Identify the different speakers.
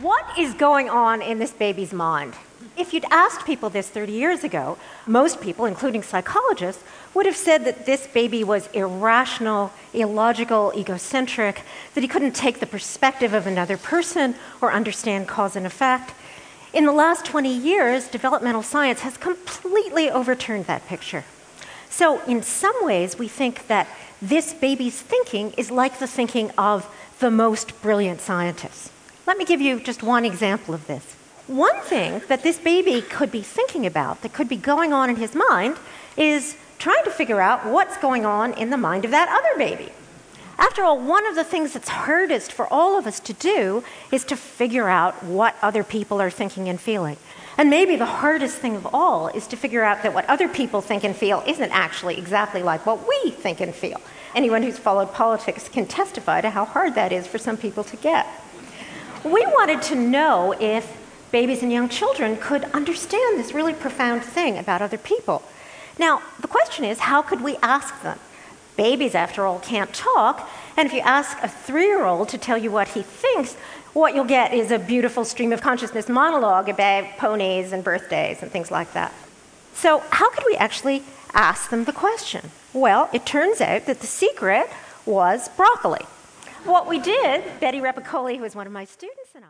Speaker 1: What is going on in this baby's mind? If you'd asked people this 30 years ago, most people, including psychologists, would have said that this baby was irrational, illogical, egocentric, that he couldn't take the perspective of another person or understand cause and effect. In the last 20 years, developmental science has completely overturned that picture. So, in some ways, we think that this baby's thinking is like the thinking of the most brilliant scientists. Let me give you just one example of this. One thing that this baby could be thinking about, that could be going on in his mind, is trying to figure out what's going on in the mind of that other baby. After all, one of the things that's hardest for all of us to do is to figure out what other people are thinking and feeling. And maybe the hardest thing of all is to figure out that what other people think and feel isn't actually exactly like what we think and feel. Anyone who's followed politics can testify to how hard that is for some people to get. We wanted to know if babies and young children could understand this really profound thing about other people. Now, the question is how could we ask them? Babies, after all, can't talk, and if you ask a three year old to tell you what he thinks, what you'll get is a beautiful stream of consciousness monologue about ponies and birthdays and things like that. So, how could we actually ask them the question? Well, it turns out that the secret was broccoli. What we did, Betty Repacholi, who was one of my students, and I,